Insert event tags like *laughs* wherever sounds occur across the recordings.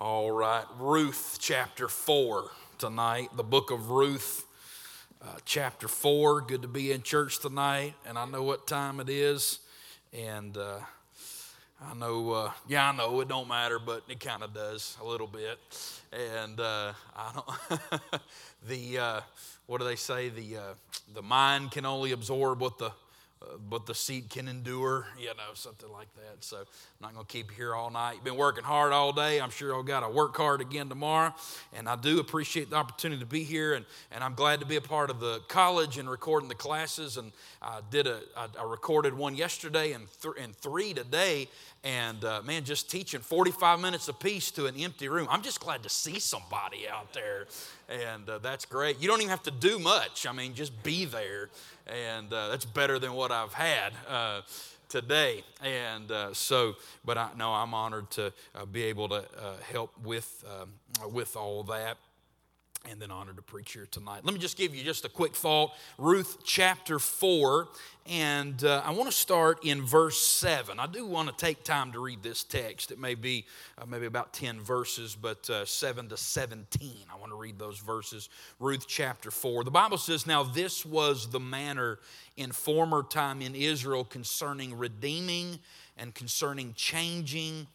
All right, Ruth chapter 4 tonight, the book of Ruth uh, chapter 4. Good to be in church tonight, and I know what time it is. And uh, I know, uh, yeah, I know it don't matter, but it kind of does a little bit. And uh, I don't, *laughs* the, uh, what do they say? The, uh, the mind can only absorb what the but the seat can endure, you know, something like that. So I'm not going to keep you here all night. You've been working hard all day. I'm sure I'll got to work hard again tomorrow. And I do appreciate the opportunity to be here. And, and I'm glad to be a part of the college and recording the classes. And I did a, I, I recorded one yesterday and, th- and three today. And uh, man, just teaching 45 minutes apiece to an empty room. I'm just glad to see somebody out there. And uh, that's great. You don't even have to do much. I mean, just be there and uh, that's better than what I've had uh, today. And uh, so, but I know I'm honored to uh, be able to uh, help with um, with all that and then honored to preach here tonight. Let me just give you just a quick thought. Ruth chapter 4, and uh, I want to start in verse 7. I do want to take time to read this text. It may be uh, maybe about 10 verses, but uh, 7 to 17. I want to read those verses. Ruth chapter 4. The Bible says, Now this was the manner in former time in Israel concerning redeeming and concerning changing,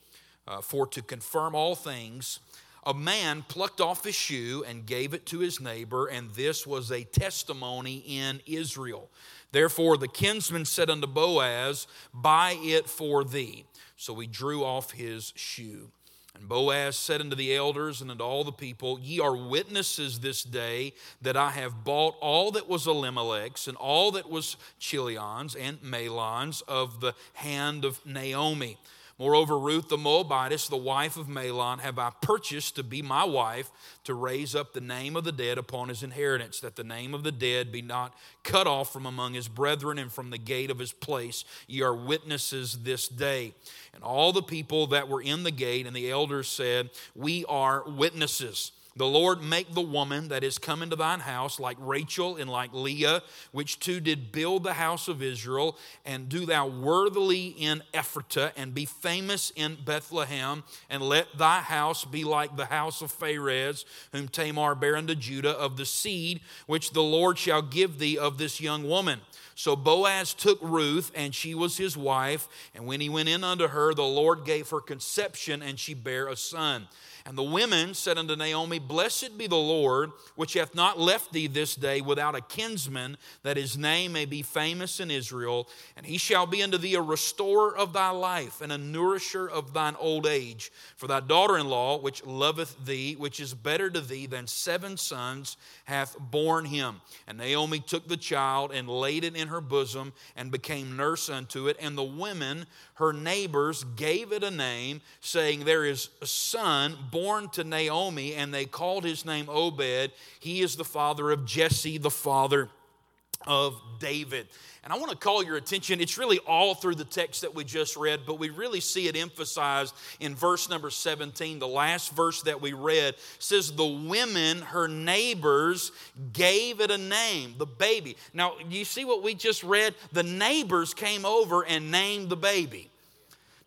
uh, for to confirm all things a man plucked off his shoe and gave it to his neighbor, and this was a testimony in Israel. Therefore, the kinsman said unto Boaz, Buy it for thee. So he drew off his shoe. And Boaz said unto the elders and unto all the people, Ye are witnesses this day that I have bought all that was Elimelech's and all that was Chilion's and Mahlon's of the hand of Naomi. Moreover, Ruth the Moabitess, the wife of Mahlon, have I purchased to be my wife to raise up the name of the dead upon his inheritance, that the name of the dead be not cut off from among his brethren and from the gate of his place. Ye are witnesses this day. And all the people that were in the gate and the elders said, We are witnesses. The Lord make the woman that is come into thine house like Rachel and like Leah, which two did build the house of Israel, and do thou worthily in Ephratah, and be famous in Bethlehem, and let thy house be like the house of Pharez, whom Tamar bare unto Judah, of the seed which the Lord shall give thee of this young woman. So Boaz took Ruth, and she was his wife. And when he went in unto her, the Lord gave her conception, and she bare a son. And the women said unto Naomi, Blessed be the Lord, which hath not left thee this day without a kinsman, that his name may be famous in Israel. And he shall be unto thee a restorer of thy life, and a nourisher of thine old age. For thy daughter in law, which loveth thee, which is better to thee than seven sons, hath borne him. And Naomi took the child and laid it in her bosom, and became nurse unto it. And the women, her neighbors, gave it a name, saying, There is a son born to Naomi, and they called his name Obed. He is the father of Jesse, the father of David. And I want to call your attention, it's really all through the text that we just read, but we really see it emphasized in verse number 17. The last verse that we read says, The women, her neighbors, gave it a name, the baby. Now, you see what we just read? The neighbors came over and named the baby.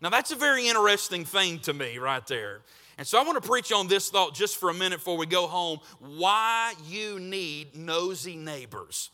Now, that's a very interesting thing to me right there. And so I want to preach on this thought just for a minute before we go home why you need nosy neighbors.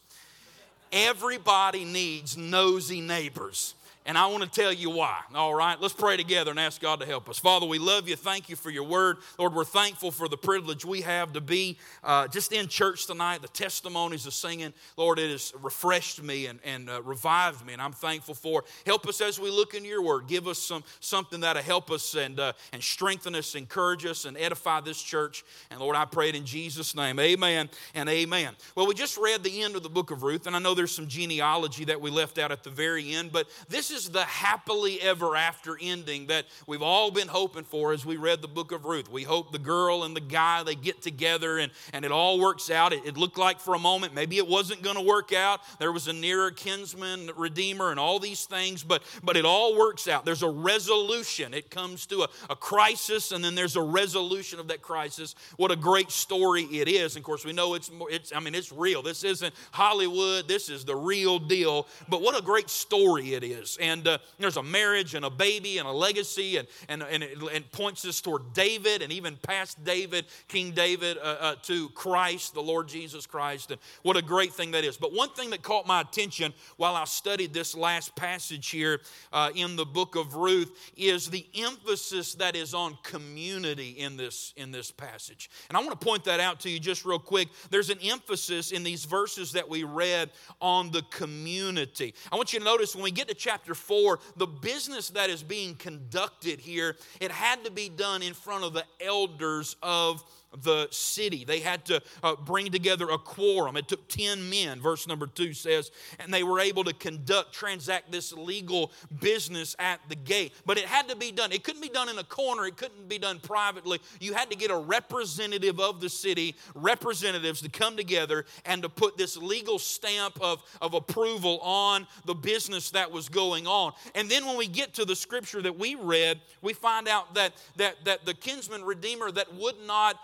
Everybody needs nosy neighbors. And I want to tell you why. All right, let's pray together and ask God to help us. Father, we love you. Thank you for your word. Lord, we're thankful for the privilege we have to be uh, just in church tonight. The testimonies of singing, Lord, it has refreshed me and, and uh, revived me, and I'm thankful for. Help us as we look into your word. Give us some something that'll help us and, uh, and strengthen us, encourage us, and edify this church. And Lord, I pray it in Jesus' name. Amen and amen. Well, we just read the end of the book of Ruth, and I know there's some genealogy that we left out at the very end, but this is the happily ever after ending that we've all been hoping for as we read the book of Ruth. We hope the girl and the guy they get together and, and it all works out. It, it looked like for a moment maybe it wasn't going to work out. There was a nearer kinsman, redeemer, and all these things, but but it all works out. There's a resolution. It comes to a, a crisis, and then there's a resolution of that crisis. What a great story it is. And of course, we know it's more, it's I mean it's real. This isn't Hollywood. This is the real deal. But what a great story it is. And uh, there's a marriage and a baby and a legacy, and, and, and it and points us toward David and even past David, King David, uh, uh, to Christ, the Lord Jesus Christ. And what a great thing that is. But one thing that caught my attention while I studied this last passage here uh, in the book of Ruth is the emphasis that is on community in this, in this passage. And I want to point that out to you just real quick. There's an emphasis in these verses that we read on the community. I want you to notice when we get to chapter 4, the business that is being conducted here, it had to be done in front of the elders of the city. They had to uh, bring together a quorum. It took 10 men, verse number 2 says, and they were able to conduct, transact this legal business at the gate. But it had to be done. It couldn't be done in a corner, it couldn't be done privately. You had to get a representative of the city, representatives to come together and to put this legal stamp of, of approval on the business that was going on. And then when we get to the scripture that we read, we find out that, that, that the kinsman redeemer that would not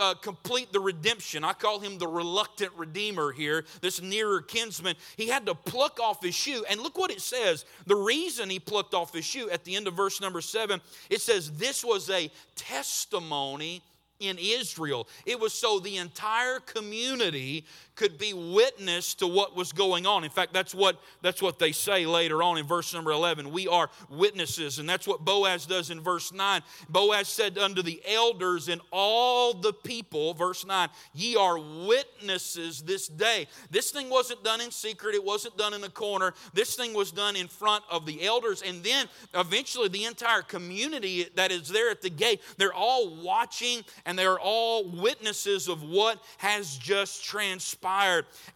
uh, complete the redemption. I call him the reluctant redeemer here, this nearer kinsman. He had to pluck off his shoe. And look what it says. The reason he plucked off his shoe at the end of verse number seven, it says, This was a testimony in Israel. It was so the entire community could be witness to what was going on. In fact, that's what, that's what they say later on in verse number 11. We are witnesses. And that's what Boaz does in verse 9. Boaz said unto the elders and all the people, verse 9, ye are witnesses this day. This thing wasn't done in secret, it wasn't done in a corner. This thing was done in front of the elders. And then eventually the entire community that is there at the gate, they're all watching and they're all witnesses of what has just transpired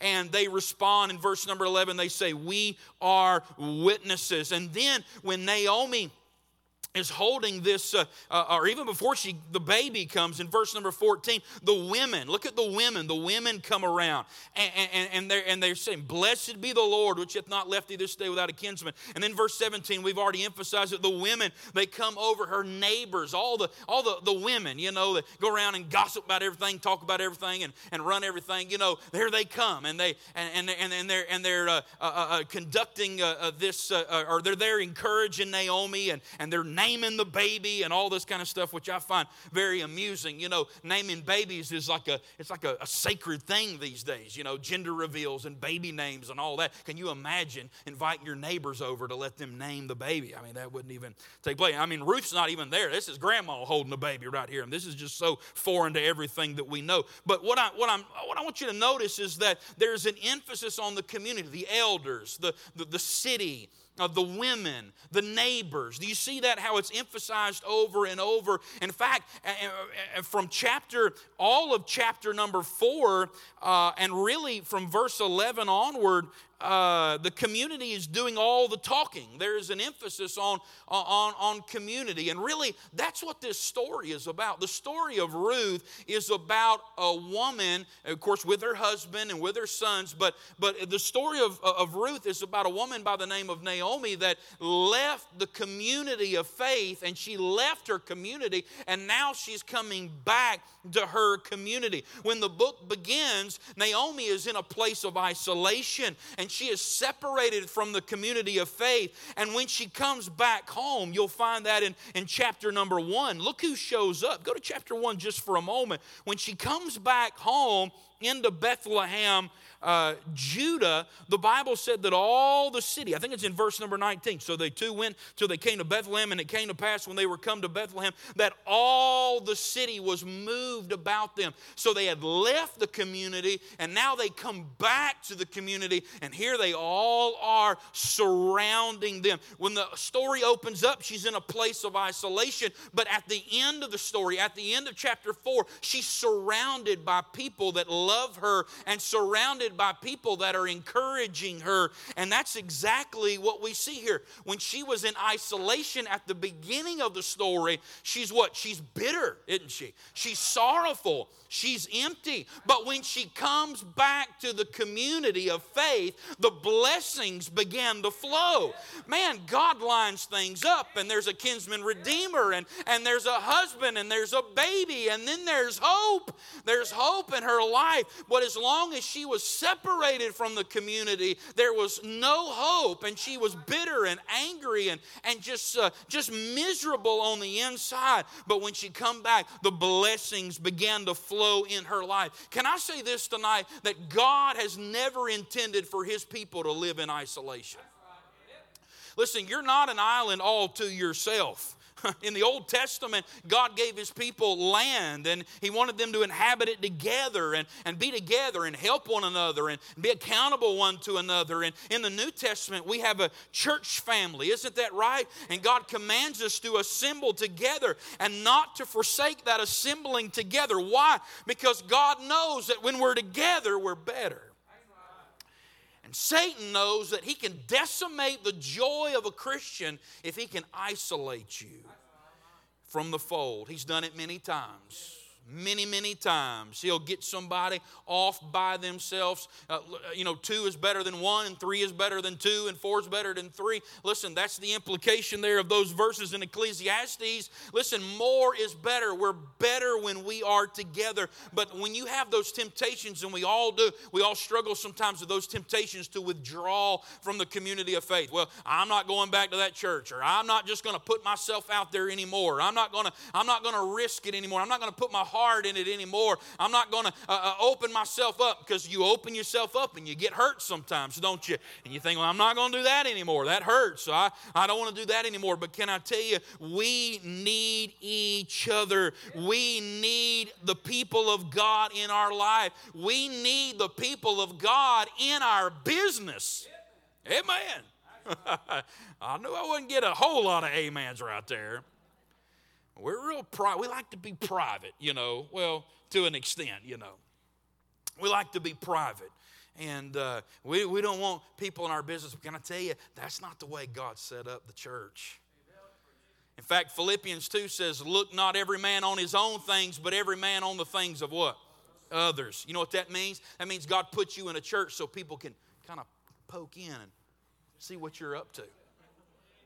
And they respond in verse number 11, they say, We are witnesses. And then when Naomi is holding this, uh, uh, or even before she, the baby comes in verse number 14, the women, look at the women, the women come around and, and, and, they're, and they're saying, Blessed be the Lord, which hath not left thee this day without a kinsman. And then verse 17, we've already emphasized that the women, they come over her neighbors, all the, all the, the women, you know, that go around and gossip about everything, talk about everything, and, and run everything, you know, there they come and they, and, and, and they're, and they're uh, uh, uh conducting uh, this, or they're there encouraging Naomi and, and they're naming the baby and all this kind of stuff, which I find very amusing. You know, naming babies is like a it's like a, a sacred thing these days. You know, gender reveals and baby names and all that. Can you imagine inviting your neighbors over to let them name the baby? I mean, that wouldn't even take place. I mean, Ruth's not even there. This is grandma holding the baby right here, and this is just so foreign to everything that we know. But what I what I'm what I want you to notice is that there's an emphasis on the community, the elders, the, the, the city of the women, the neighbors. Do you see that? How it's emphasized over and over. In fact, from chapter, all of chapter number four, uh, and really from verse 11 onward, uh, the community is doing all the talking. There's an emphasis on, on, on community. And really, that's what this story is about. The story of Ruth is about a woman, of course, with her husband and with her sons, but, but the story of, of Ruth is about a woman by the name of Naomi that left the community of faith and she left her community and now she's coming back to her community. When the book begins, Naomi is in a place of isolation and and she is separated from the community of faith. And when she comes back home, you'll find that in, in chapter number one. Look who shows up. Go to chapter one just for a moment. When she comes back home into Bethlehem, uh, Judah, the Bible said that all the city, I think it's in verse number 19. So they two went till they came to Bethlehem, and it came to pass when they were come to Bethlehem that all the city was moved about them. So they had left the community, and now they come back to the community, and here they all are surrounding them. When the story opens up, she's in a place of isolation, but at the end of the story, at the end of chapter 4, she's surrounded by people that love her and surrounded by people that are encouraging her. And that's exactly what we see here. When she was in isolation at the beginning of the story, she's what? She's bitter, isn't she? She's sorrowful. She's empty. But when she comes back to the community of faith, the blessings began to flow. Man, God lines things up, and there's a kinsman redeemer, and, and there's a husband, and there's a baby, and then there's hope. There's hope in her life. But as long as she was separated from the community, there was no hope, and she was bitter and angry and, and just, uh, just miserable on the inside. But when she come back, the blessings began to flow in her life. Can I say this tonight that God has never intended for his people to live in isolation? Listen, you're not an island all to yourself. *laughs* In the Old Testament, God gave his people land and he wanted them to inhabit it together and, and be together and help one another and be accountable one to another. And in the New Testament, we have a church family. Isn't that right? And God commands us to assemble together and not to forsake that assembling together. Why? Because God knows that when we're together, we're better. And Satan knows that he can decimate the joy of a Christian if he can isolate you from the fold. He's done it many times many, many times. He'll get somebody off by themselves. Uh, you know, two is better than one, and three is better than two, and four is better than three. Listen, that's the implication there of those verses in Ecclesiastes. Listen, more is better. We're better when we are together. But when you have those temptations, and we all do, we all struggle sometimes with those temptations to withdraw from the community of faith. Well, I'm not going back to that church, or I'm not just going to put myself out there anymore. I'm not going to. I'm not going to risk it anymore. I'm not going to put my heart in it anymore. I'm not going to uh, uh, open myself up because you open yourself up and you get hurt sometimes, don't you? And you think, well, I'm not going to do that anymore. That hurts. So I, I don't want to do that anymore. But can I tell you, we need each other. We need the people of God in our life. We need the people of God in our business. Amen. *laughs* I knew I wouldn't get a whole lot of amens right there. We're real private. We like to be private, you know. Well, to an extent, you know. We like to be private. And uh, we, we don't want people in our business. But Can I tell you, that's not the way God set up the church. In fact, Philippians 2 says, Look not every man on his own things, but every man on the things of what? Others. You know what that means? That means God puts you in a church so people can kind of poke in and see what you're up to.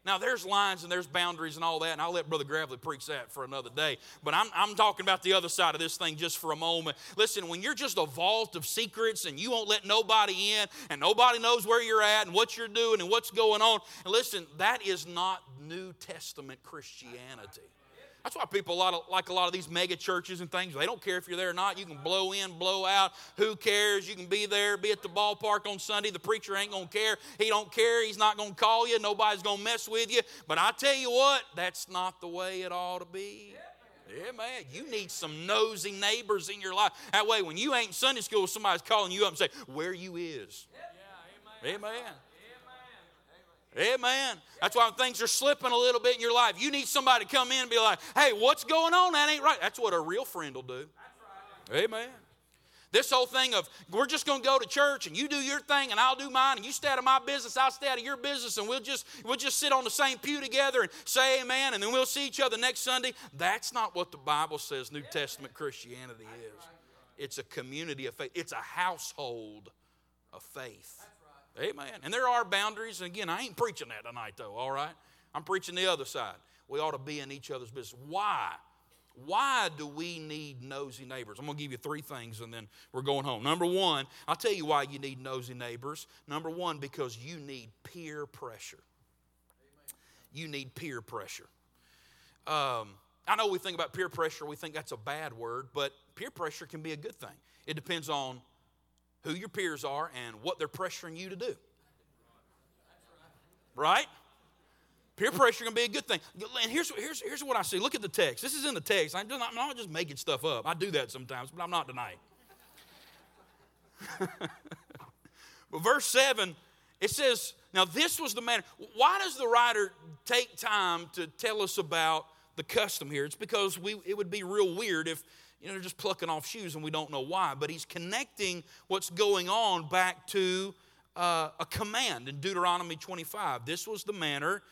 Now, there's lines and there's boundaries and all that, and I'll let Brother Gravely preach that for another day. But I'm, I'm talking about the other side of this thing just for a moment. Listen, when you're just a vault of secrets and you won't let nobody in, and nobody knows where you're at and what you're doing and what's going on, listen, that is not New Testament Christianity. That's why people a lot of, like a lot of these mega churches and things. They don't care if you're there or not. You can blow in, blow out. Who cares? You can be there, be at the ballpark on Sunday. The preacher ain't gonna care. He don't care. He's not gonna call you. Nobody's gonna mess with you. But I tell you what, that's not the way it ought to be. Yeah, man. You need some nosy neighbors in your life. That way, when you ain't in Sunday school, somebody's calling you up and say, "Where you is." Yeah, amen. Amen. Amen. That's why things are slipping a little bit in your life. You need somebody to come in and be like, hey, what's going on? That ain't right. That's what a real friend will do. Amen. This whole thing of we're just going to go to church and you do your thing and I'll do mine and you stay out of my business, I'll stay out of your business and we'll just we'll just sit on the same pew together and say amen and then we'll see each other next Sunday. That's not what the Bible says New Testament Christianity is. It's a community of faith. It's a household of faith. Amen. And there are boundaries. And again, I ain't preaching that tonight, though, all right? I'm preaching the other side. We ought to be in each other's business. Why? Why do we need nosy neighbors? I'm going to give you three things and then we're going home. Number one, I'll tell you why you need nosy neighbors. Number one, because you need peer pressure. You need peer pressure. Um, I know we think about peer pressure, we think that's a bad word, but peer pressure can be a good thing. It depends on who your peers are and what they're pressuring you to do. Right? Peer pressure can be a good thing. And here's, here's, here's what I see. Look at the text. This is in the text. I'm, just, I'm not just making stuff up. I do that sometimes, but I'm not tonight. *laughs* but verse 7, it says, Now this was the manner. Why does the writer take time to tell us about the custom here? It's because we, it would be real weird if you know, they're just plucking off shoes and we don't know why. But he's connecting what's going on back to uh, a command in Deuteronomy 25. This was the manner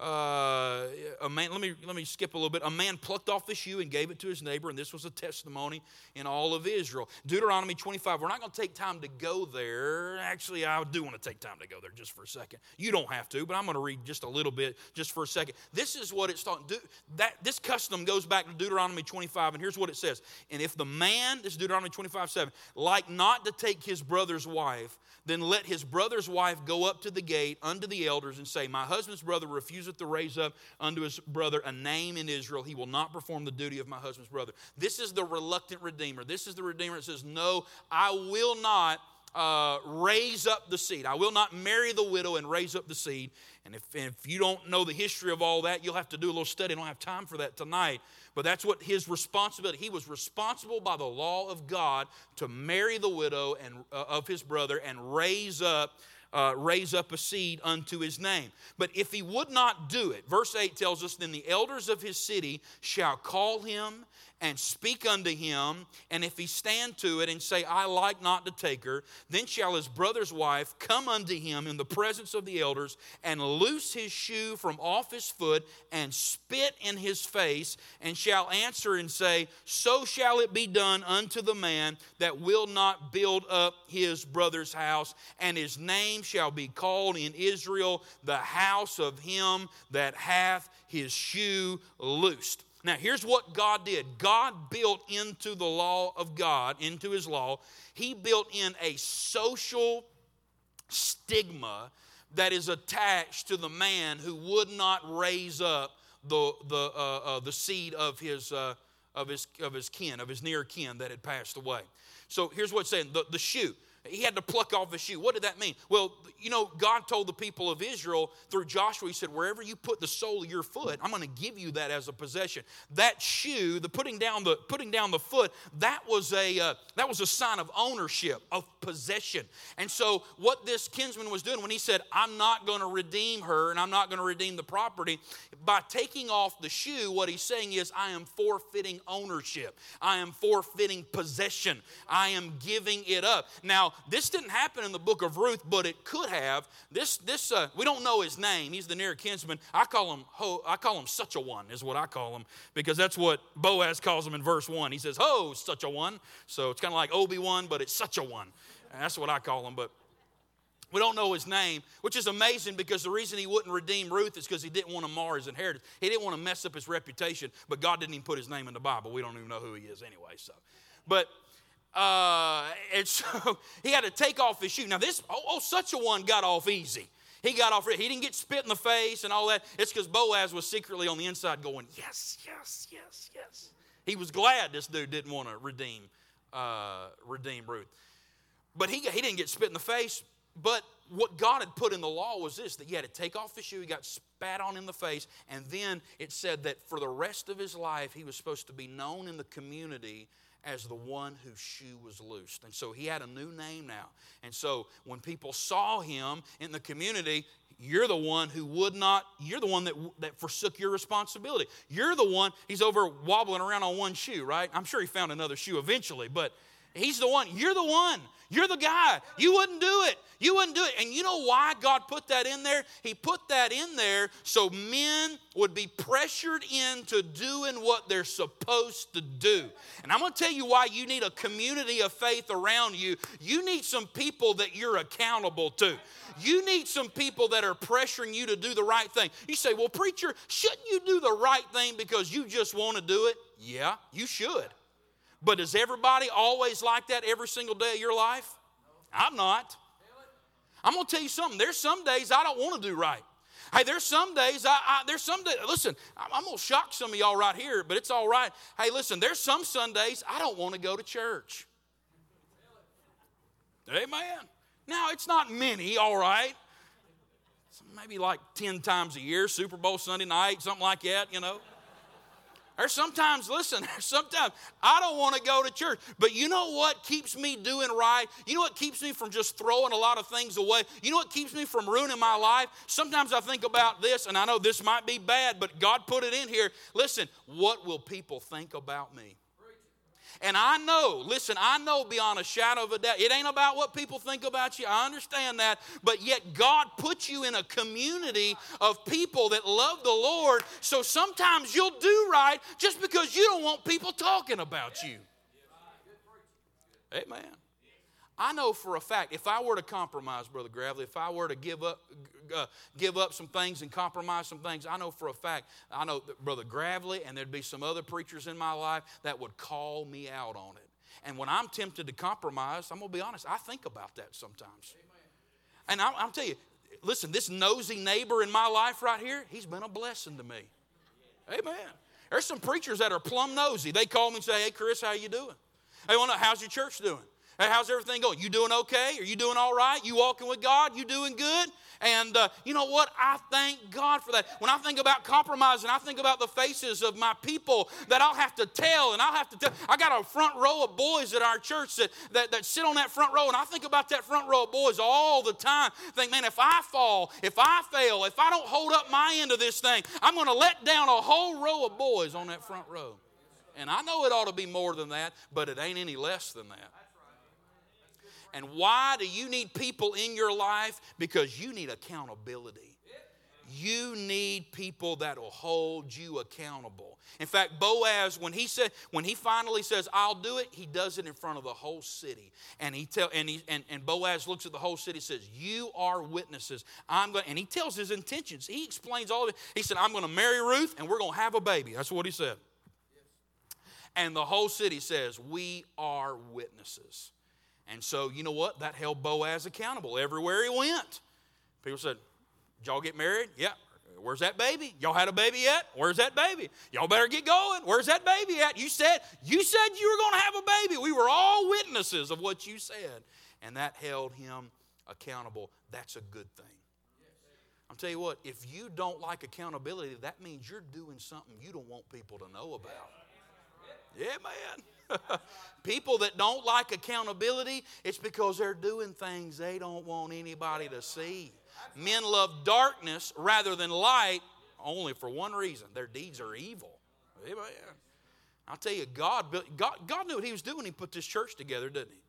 uh, a man, let me, let me skip a little bit. A man plucked off the shoe and gave it to his neighbor, and this was a testimony in all of Israel. Deuteronomy 25, we're not going to take time to go there. Actually, I do want to take time to go there just for a second. You don't have to, but I'm going to read just a little bit just for a second. This is what it's talking that This custom goes back to Deuteronomy 25, and here's what it says. And if the man, this is Deuteronomy 25, 7, like not to take his brother's wife, then let his brother's wife go up to the gate unto the elders and say, My husband's brother refuseth to raise up unto his brother a name in Israel. He will not perform the duty of my husband's brother. This is the reluctant redeemer. This is the redeemer that says, No, I will not uh, raise up the seed. I will not marry the widow and raise up the seed. And if, if you don't know the history of all that, you'll have to do a little study. I don't have time for that tonight. But that's what his responsibility. He was responsible by the law of God to marry the widow and, uh, of his brother and raise up uh, raise up a seed unto his name. But if he would not do it, verse 8 tells us, then the elders of his city shall call him and speak unto him, and if he stand to it and say, I like not to take her, then shall his brother's wife come unto him in the presence of the elders and loose his shoe from off his foot and spit in his face, and shall answer and say, So shall it be done unto the man that will not build up his brother's house, and his name shall be called in Israel the house of him that hath his shoe loosed. Now, here's what God did God built into the law of God, into his law, he built in a social stigma that is attached to the man who would not raise up the, the, uh, uh, the seed of his, uh, of, his, of his kin, of his near kin that had passed away. So here's what's saying the, the shoe. He had to pluck off the shoe. What did that mean? Well, you know, God told the people of Israel through Joshua, He said, Wherever you put the sole of your foot, I'm going to give you that as a possession. That shoe, the putting down the putting down the foot, that was a uh, that was a sign of ownership, of possession. And so, what this kinsman was doing when he said, "I'm not going to redeem her and I'm not going to redeem the property," by taking off the shoe, what he's saying is, "I am forfeiting ownership. I am forfeiting possession. I am giving it up." Now, this didn't happen in the book of Ruth, but it could have. This, this, uh, we don't know his name. He's the near kinsman. I call him, ho, I call him such a one, is what I call him, because that's what Boaz calls him in verse one. He says, "Ho, such a one." So it's kind of like Obi Wan, but it's such a one. And that's what I call him. But we don't know his name, which is amazing because the reason he wouldn't redeem Ruth is because he didn't want to mar his inheritance. He didn't want to mess up his reputation, but God didn't even put his name in the Bible. We don't even know who he is anyway. So, but uh, and *laughs* so he had to take off his shoe. Now, this, oh, oh, such a one got off easy. He got off, he didn't get spit in the face and all that. It's because Boaz was secretly on the inside going, Yes, yes, yes, yes. He was glad this dude didn't want to redeem, uh, redeem Ruth. But he, he didn't get spit in the face. But what God had put in the law was this that he had to take off the shoe, he got spat on in the face, and then it said that for the rest of his life, he was supposed to be known in the community as the one whose shoe was loosed. And so he had a new name now. And so when people saw him in the community, you're the one who would not, you're the one that, that forsook your responsibility. You're the one, he's over wobbling around on one shoe, right? I'm sure he found another shoe eventually, but he's the one. You're the one you're the guy. You wouldn't do it. You wouldn't do it. And you know why God put that in there? He put that in there so men would be pressured into doing what they're supposed to do. And I'm going to tell you why you need a community of faith around you. You need some people that you're accountable to. You need some people that are pressuring you to do the right thing. You say, well, preacher, shouldn't you do the right thing because you just want to do it? Yeah, you should. But is everybody always like that every single day of your life? I'm not. I'm going to tell you something. There's some days I don't want to do right. Hey, there's some days, I, I there's some days, listen, I'm, I'm going to shock some of y'all right here, but it's all right. Hey, listen, there's some Sundays I don't want to go to church. Amen. Now, it's not many, all right. Maybe like 10 times a year, Super Bowl Sunday night, something like that, you know. Or sometimes, listen, *laughs* sometimes I don't want to go to church. But you know what keeps me doing right? You know what keeps me from just throwing a lot of things away? You know what keeps me from ruining my life? Sometimes I think about this, and I know this might be bad, but God put it in here. Listen, what will people think about me? And I know, listen, I know beyond a shadow of a doubt, it ain't about what people think about you. I understand that. But yet, God put you in a community of people that love the Lord. So sometimes you'll do right just because you don't want people talking about you. Amen. I know for a fact if I were to compromise, Brother Gravely, if I were to give up, uh, give up some things and compromise some things, I know for a fact, I know Brother Gravely and there'd be some other preachers in my life that would call me out on it. And when I'm tempted to compromise, I'm going to be honest, I think about that sometimes. And I'll, I'm telling you, listen, this nosy neighbor in my life right here, he's been a blessing to me. Amen. There's some preachers that are plumb nosy. They call me and say, hey, Chris, how you doing? Hey, well, no, how's your church doing? Hey, how's everything going? You doing okay? Are you doing all right? You walking with God? You doing good? And uh, you know what? I thank God for that. When I think about compromise and I think about the faces of my people that I'll have to tell and I'll have to tell. I got a front row of boys at our church that, that, that sit on that front row and I think about that front row of boys all the time. Think, man, if I fall, if I fail, if I don't hold up my end of this thing, I'm going to let down a whole row of boys on that front row. And I know it ought to be more than that, but it ain't any less than that. And why do you need people in your life? Because you need accountability. You need people that will hold you accountable. In fact, Boaz, when he said, when he finally says, "I'll do it," he does it in front of the whole city. And he tell, and he and, and Boaz looks at the whole city, says, "You are witnesses. I'm going." And he tells his intentions. He explains all of it. He said, "I'm going to marry Ruth, and we're going to have a baby." That's what he said. And the whole city says, "We are witnesses." And so, you know what? That held Boaz accountable everywhere he went. People said, y'all get married? Yeah. Where's that baby? Y'all had a baby yet? Where's that baby? Y'all better get going. Where's that baby at? You said you said you were going to have a baby. We were all witnesses of what you said. And that held him accountable. That's a good thing. I'm tell you what, if you don't like accountability, that means you're doing something you don't want people to know about. Yeah, man. People that don't like accountability, it's because they're doing things they don't want anybody to see. Men love darkness rather than light only for one reason their deeds are evil. Amen. I'll tell you, God, God, God knew what He was doing. He put this church together, didn't He?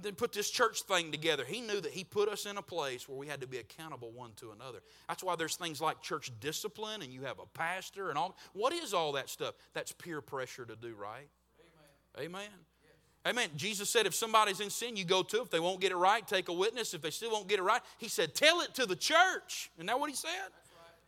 Then put this church thing together. He knew that He put us in a place where we had to be accountable one to another. That's why there's things like church discipline and you have a pastor and all. What is all that stuff? That's peer pressure to do right. Amen. Amen. Jesus said, if somebody's in sin, you go to. If they won't get it right, take a witness. If they still won't get it right, he said, tell it to the church. Isn't that what he said?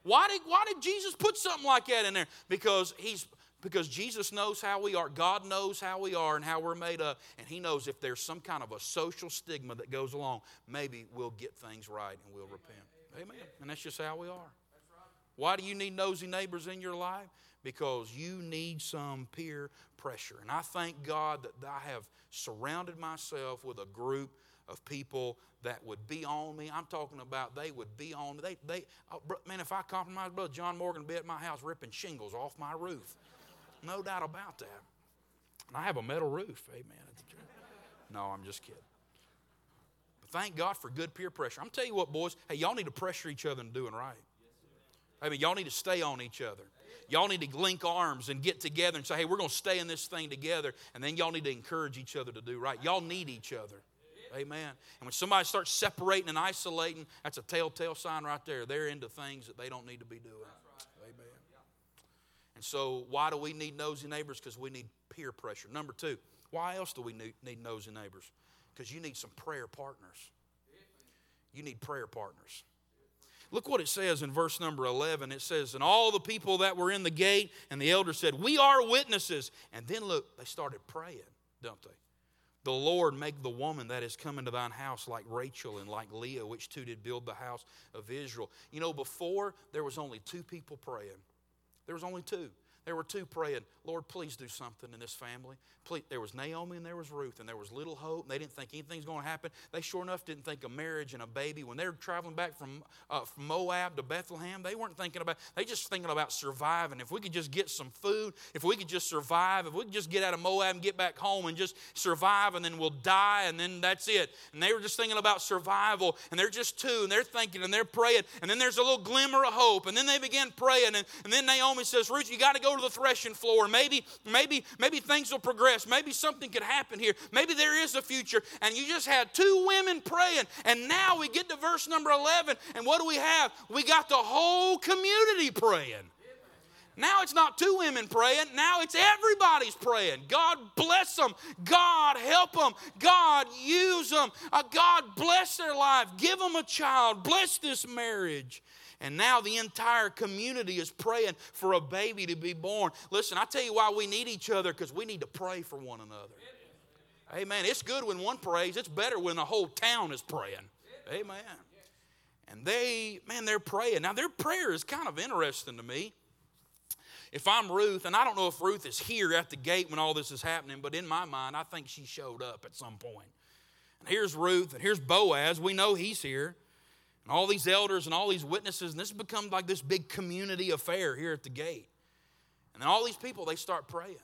Why did, why did Jesus put something like that in there? Because he's because Jesus knows how we are. God knows how we are and how we're made up. And He knows if there's some kind of a social stigma that goes along, maybe we'll get things right and we'll Amen. repent. Amen. And that's just how we are. Why do you need nosy neighbors in your life? Because you need some peer pressure. And I thank God that I have surrounded myself with a group of people that would be on me. I'm talking about they would be on me. They, they, oh, man, if I compromised, Brother John Morgan would be at my house ripping shingles off my roof. No doubt about that. And I have a metal roof. Amen. No, I'm just kidding. But thank God for good peer pressure. I'm telling you what, boys. Hey, y'all need to pressure each other into doing right. I mean, y'all need to stay on each other. Y'all need to link arms and get together and say, hey, we're going to stay in this thing together. And then y'all need to encourage each other to do right. Y'all need each other. Amen. And when somebody starts separating and isolating, that's a telltale sign right there. They're into things that they don't need to be doing. Amen. And so, why do we need nosy neighbors? Because we need peer pressure. Number two, why else do we need nosy neighbors? Because you need some prayer partners. You need prayer partners. Look what it says in verse number 11. It says, And all the people that were in the gate and the elders said, We are witnesses. And then look, they started praying, don't they? The Lord make the woman that is come into thine house like Rachel and like Leah, which two did build the house of Israel. You know, before there was only two people praying. There was only two. There were two praying, Lord, please do something in this family. Please. There was Naomi and there was Ruth, and there was little hope. And they didn't think anything's going to happen. They sure enough didn't think of marriage and a baby. When they were traveling back from, uh, from Moab to Bethlehem, they weren't thinking about, they just thinking about surviving. If we could just get some food, if we could just survive, if we could just get out of Moab and get back home and just survive, and then we'll die, and then that's it. And they were just thinking about survival, and they're just two, and they're thinking, and they're praying, and then there's a little glimmer of hope, and then they begin praying, and, and then Naomi says, Ruth, you got to go go to the threshing floor. Maybe, maybe, maybe things will progress. Maybe something could happen here. Maybe there is a future. And you just had two women praying. And now we get to verse number 11. And what do we have? We got the whole community praying. Now it's not two women praying, now it's everybody's praying. God bless them. God help them. God use them. Uh, God bless their life. Give them a child. Bless this marriage. And now the entire community is praying for a baby to be born. Listen, I tell you why we need each other because we need to pray for one another. Amen. It's good when one prays, it's better when the whole town is praying. Amen. And they, man, they're praying. Now, their prayer is kind of interesting to me. If I'm Ruth, and I don't know if Ruth is here at the gate when all this is happening, but in my mind, I think she showed up at some point. And here's Ruth, and here's Boaz. We know he's here. And all these elders and all these witnesses, and this has become like this big community affair here at the gate. And then all these people, they start praying.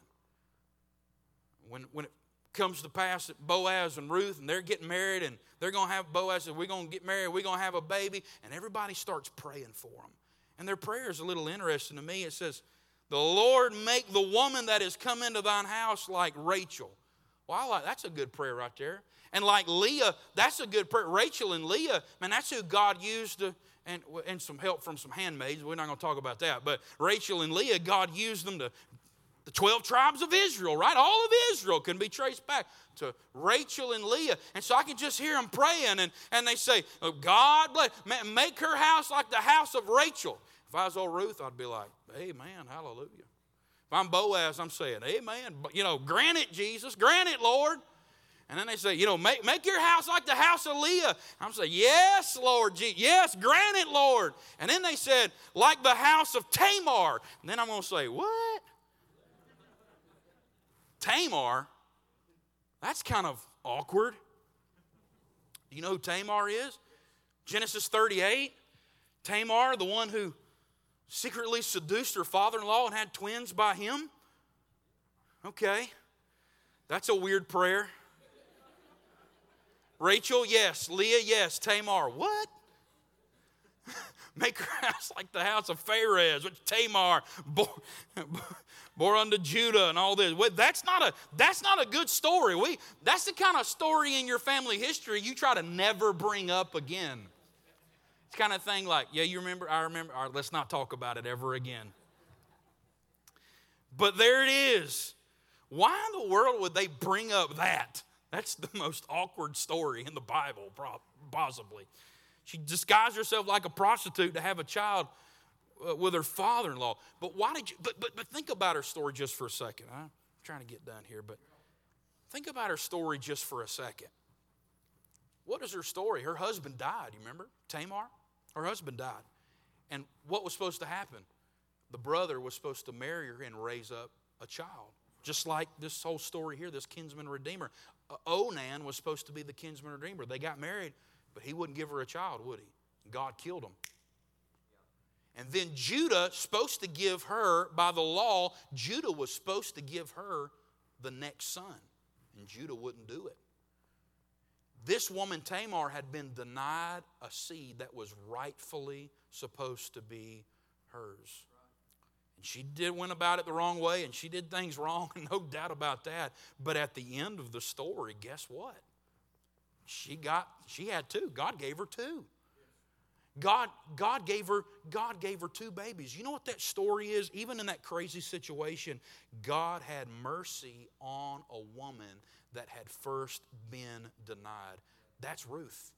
When, when it comes to pass that Boaz and Ruth, and they're getting married, and they're going to have Boaz says, We're going to get married, we're going to have a baby, and everybody starts praying for them. And their prayer is a little interesting to me. It says, the Lord make the woman that has come into thine house like Rachel. Well, I like that's a good prayer right there. And like Leah, that's a good prayer. Rachel and Leah, man, that's who God used to, and, and some help from some handmaids. We're not going to talk about that. But Rachel and Leah, God used them to, the 12 tribes of Israel, right? All of Israel can be traced back to Rachel and Leah. And so I can just hear them praying, and, and they say, oh, God bless, make her house like the house of Rachel. If I was old Ruth, I'd be like, Amen, hallelujah. If I'm Boaz, I'm saying, Amen. You know, grant it, Jesus, grant it, Lord. And then they say, you know, make, make your house like the house of Leah. I'm saying, yes, Lord, Jesus. yes, grant it, Lord. And then they said, like the house of Tamar. And then I'm going to say, what? Tamar? That's kind of awkward. You know who Tamar is? Genesis 38. Tamar, the one who secretly seduced her father in law and had twins by him? Okay, that's a weird prayer. Rachel, yes. Leah, yes. Tamar, what? *laughs* Make her house like the house of Pharez, which Tamar bore, *laughs* bore unto Judah and all this. That's not a that's not a good story. We that's the kind of story in your family history you try to never bring up again. It's kind of thing like, yeah, you remember, I remember, all right, let's not talk about it ever again. But there it is. Why in the world would they bring up that? That's the most awkward story in the Bible, possibly. She disguised herself like a prostitute to have a child uh, with her father in law. But why did you, but, but, but think about her story just for a second. I'm trying to get done here, but think about her story just for a second. What is her story? Her husband died, you remember? Tamar? Her husband died. And what was supposed to happen? The brother was supposed to marry her and raise up a child. Just like this whole story here, this kinsman redeemer. Uh, Onan was supposed to be the kinsman redeemer. They got married, but he wouldn't give her a child, would he? God killed him. And then Judah, supposed to give her, by the law, Judah was supposed to give her the next son. And Judah wouldn't do it. This woman, Tamar, had been denied a seed that was rightfully supposed to be hers. And she did went about it the wrong way and she did things *laughs* wrong, no doubt about that. But at the end of the story, guess what? She got she had two. God gave her two. God, God gave her, God gave her two babies. You know what that story is? Even in that crazy situation, God had mercy on a woman that had first been denied. That's Ruth.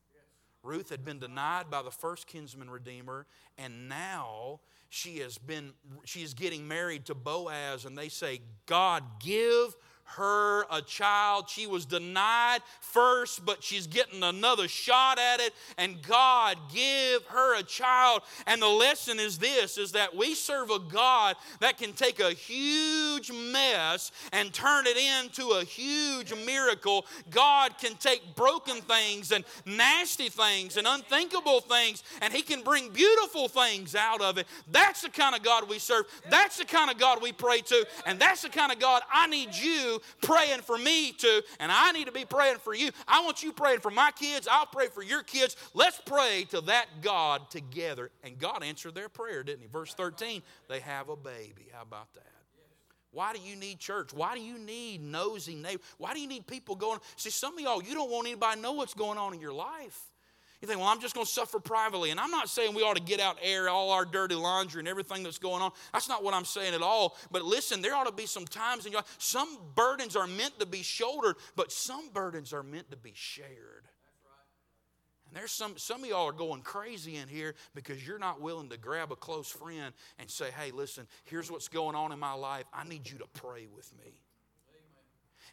Ruth had been denied by the first kinsman redeemer, and now she has been she is getting married to Boaz, and they say, God, give her a child. She was denied first, but she's getting another shot at it. And God give her a child. And the lesson is this is that we serve a God that can take a huge mess and turn it into a huge miracle. God can take broken things and nasty things and unthinkable things, and He can bring beautiful things out of it. That's the kind of God we serve. That's the kind of God we pray to. And that's the kind of God I need you praying for me too, and I need to be praying for you. I want you praying for my kids. I'll pray for your kids. Let's pray to that God together. And God answered their prayer, didn't He? Verse 13, they have a baby. How about that? Why do you need church? Why do you need nosy neighbors? Why do you need people going? See, some of y'all, you don't want anybody know what's going on in your life. You think, well, I'm just going to suffer privately. And I'm not saying we ought to get out air all our dirty laundry and everything that's going on. That's not what I'm saying at all. But listen, there ought to be some times in your life. Some burdens are meant to be shouldered, but some burdens are meant to be shared. And there's some, some of y'all are going crazy in here because you're not willing to grab a close friend and say, hey, listen, here's what's going on in my life. I need you to pray with me.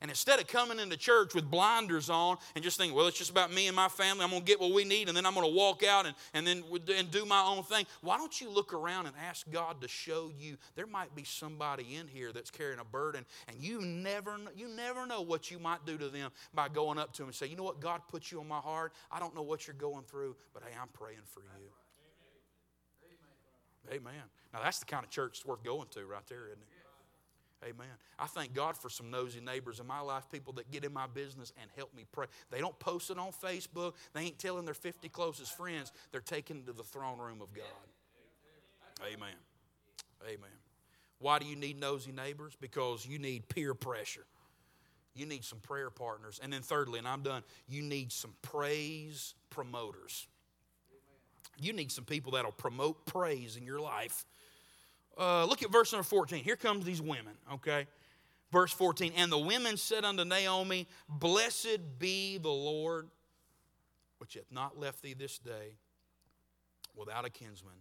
And instead of coming into church with blinders on and just thinking, well, it's just about me and my family, I'm going to get what we need, and then I'm going to walk out and, and then and do my own thing. Why don't you look around and ask God to show you? There might be somebody in here that's carrying a burden, and you never, you never know what you might do to them by going up to them and say, you know what, God put you on my heart. I don't know what you're going through, but hey, I'm praying for you. Amen. Amen. Now, that's the kind of church that's worth going to right there, isn't it? Amen. I thank God for some nosy neighbors in my life, people that get in my business and help me pray. They don't post it on Facebook, they ain't telling their 50 closest friends. They're taking it to the throne room of God. Amen. Amen. Why do you need nosy neighbors? Because you need peer pressure. You need some prayer partners. And then, thirdly, and I'm done, you need some praise promoters. You need some people that'll promote praise in your life. Uh, look at verse number 14. Here comes these women, okay? Verse 14. And the women said unto Naomi, Blessed be the Lord, which hath not left thee this day without a kinsman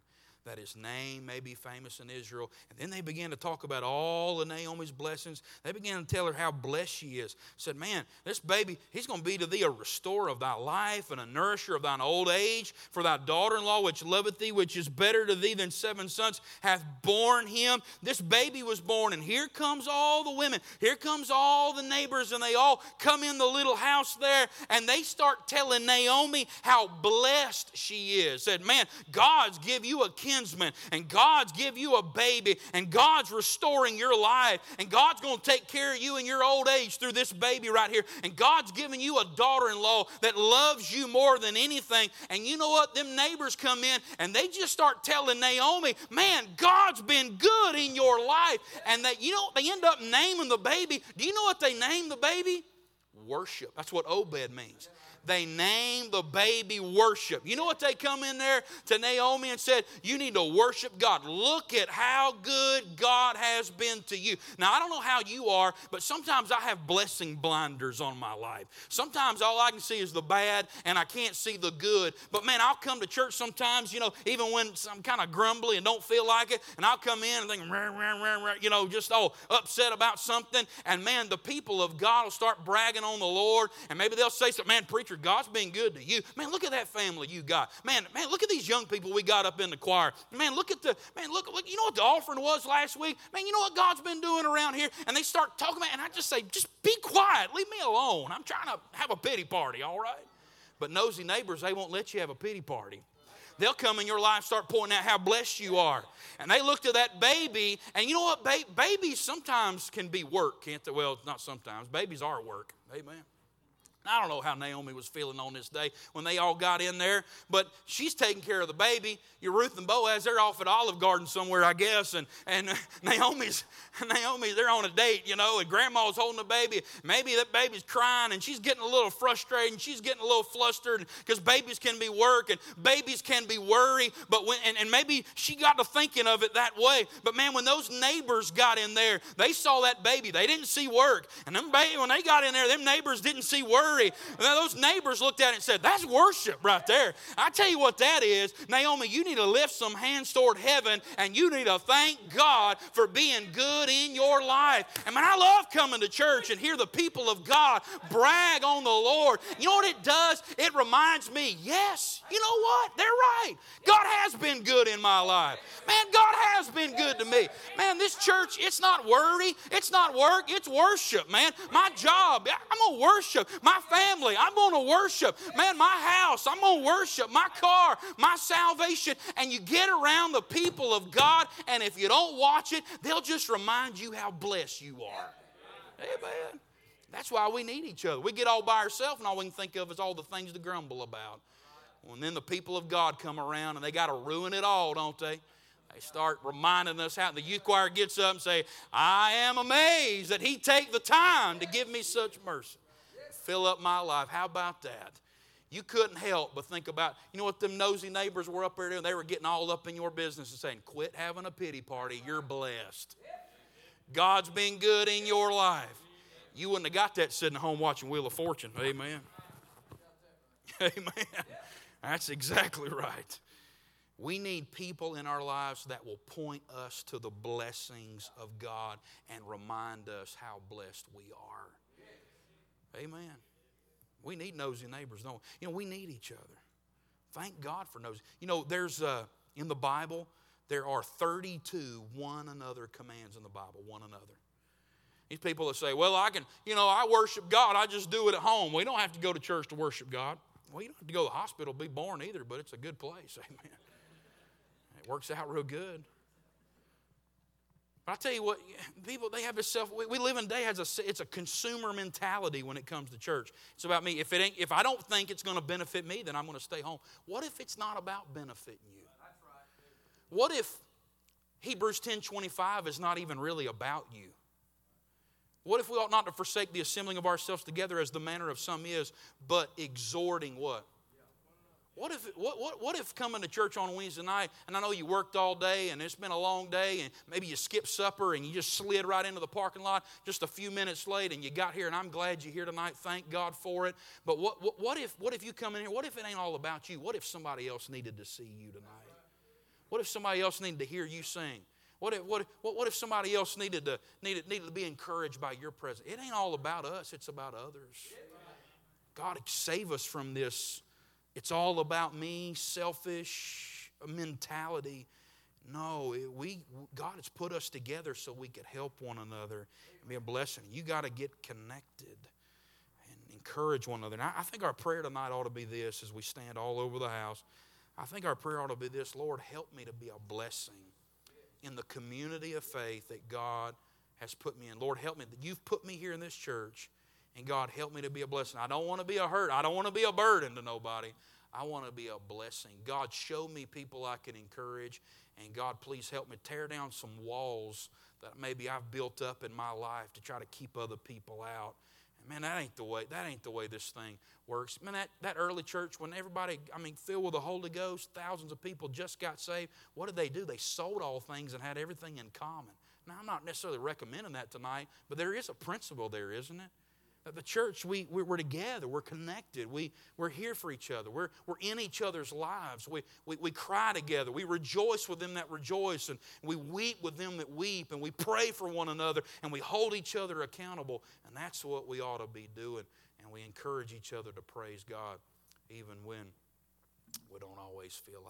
that his name may be famous in Israel. And then they began to talk about all of Naomi's blessings. They began to tell her how blessed she is. Said, Man, this baby, he's going to be to thee a restorer of thy life and a nourisher of thine old age. For thy daughter in law, which loveth thee, which is better to thee than seven sons, hath borne him. This baby was born, and here comes all the women. Here comes all the neighbors, and they all come in the little house there, and they start telling Naomi how blessed she is. Said, Man, God's give you a king kinsman, and God's give you a baby, and God's restoring your life, and God's going to take care of you in your old age through this baby right here, and God's giving you a daughter in law that loves you more than anything. And you know what? Them neighbors come in and they just start telling Naomi, man, God's been good in your life. And that, you know, they end up naming the baby. Do you know what they name the baby? Worship. That's what Obed means they named the baby worship. You know what they come in there to Naomi and said, You need to worship God. Look at how good God has been to you. Now, I don't know how you are, but sometimes I have blessing blinders on my life. Sometimes all I can see is the bad and I can't see the good. But man, I'll come to church sometimes, you know, even when I'm kind of grumbly and don't feel like it, and I'll come in and think, rah, rah, rah, you know, just all upset about something. And man, the people of God will start bragging on the Lord, and maybe they'll say something, man, preacher, God's been good to you. Man, look at that family you got. Man, man, look at these young people we got up in the choir. Man, look at the, man, look, look, you know what the offering was last week? Man, you know what God's been doing around here? And they start talking about, and I just say, just be quiet, leave me alone. I'm trying to have a pity party, all right? But nosy neighbors, they won't let you have a pity party they'll come in your life start pointing out how blessed you are and they look to that baby and you know what ba- babies sometimes can be work can't they well not sometimes babies are work amen I don't know how Naomi was feeling on this day when they all got in there, but she's taking care of the baby. Your Ruth and Boaz, they're off at Olive Garden somewhere, I guess, and, and *laughs* Naomi's *laughs* Naomi, they're on a date, you know, and grandma's holding the baby. Maybe that baby's crying and she's getting a little frustrated and she's getting a little flustered because babies can be work and babies can be worry, but when and, and maybe she got to thinking of it that way. But man, when those neighbors got in there, they saw that baby. They didn't see work. And them baby, when they got in there, them neighbors didn't see work worry. those neighbors looked at it and said, That's worship right there. I tell you what that is. Naomi, you need to lift some hands toward heaven and you need to thank God for being good in your life. And man, I love coming to church and hear the people of God brag on the Lord. You know what it does? It reminds me, yes, you know what? They're right. God has been good in my life. Man, God has been good to me. Man, this church, it's not worry, it's not work, it's worship, man. My job, I'm going to worship. My family, I'm going to worship. Man, my house, I'm going to worship. My car, my salvation. And you get around the people of God, and if you don't watch it, they'll just remind you how blessed you are. Amen. That's why we need each other. We get all by ourselves, and all we can think of is all the things to grumble about. And then the people of God come around, and they got to ruin it all, don't they? They start reminding us how the youth choir gets up and say, I am amazed that he take the time to give me such mercy. Fill up my life. How about that? You couldn't help but think about, you know what them nosy neighbors were up there doing? They were getting all up in your business and saying, quit having a pity party. You're blessed. God's been good in your life. You wouldn't have got that sitting at home watching Wheel of Fortune. Amen. *laughs* Amen. That's exactly right. We need people in our lives that will point us to the blessings of God and remind us how blessed we are. Amen. We need nosy neighbors, don't we? You know, we need each other. Thank God for nosy. You know, there's uh, in the Bible, there are 32 one another commands in the Bible, one another. These people that say, well, I can, you know, I worship God, I just do it at home. We don't have to go to church to worship God. Well, you don't have to go to the hospital to be born either, but it's a good place. *laughs* Amen. It works out real good. But I tell you what, people they have this self. We live in day has a it's a consumer mentality when it comes to church. It's about me. If it ain't, if I don't think it's going to benefit me, then I'm going to stay home. What if it's not about benefiting you? What if Hebrews ten twenty five is not even really about you? What if we ought not to forsake the assembling of ourselves together as the manner of some is, but exhorting what? What if, what, what, what if coming to church on Wednesday night, and I know you worked all day and it's been a long day, and maybe you skipped supper and you just slid right into the parking lot just a few minutes late and you got here, and I'm glad you're here tonight. Thank God for it. But what, what, what, if, what if you come in here? What if it ain't all about you? What if somebody else needed to see you tonight? What if somebody else needed to hear you sing? What if, what, what, what if somebody else needed to, needed, needed to be encouraged by your presence? It ain't all about us, it's about others. God, save us from this it's all about me, selfish mentality. No, we God has put us together so we could help one another and be a blessing. You got to get connected and encourage one another. And I think our prayer tonight ought to be this as we stand all over the house. I think our prayer ought to be this Lord, help me to be a blessing in the community of faith that God has put me in. Lord, help me that you've put me here in this church and God, help me to be a blessing. I don't want to be a hurt. I don't want to be a burden to nobody. I want to be a blessing. God, show me people I can encourage. And God, please help me tear down some walls that maybe I've built up in my life to try to keep other people out. And man, that ain't the way, that ain't the way this thing works. Man, that, that early church, when everybody, I mean, filled with the Holy Ghost, thousands of people just got saved, what did they do? They sold all things and had everything in common. Now, I'm not necessarily recommending that tonight, but there is a principle there, isn't it? The church, we, we're together, we're connected, we, we're here for each other, we're, we're in each other's lives, we, we, we cry together, we rejoice with them that rejoice, and we weep with them that weep, and we pray for one another, and we hold each other accountable. And that's what we ought to be doing. And we encourage each other to praise God even when we don't always feel like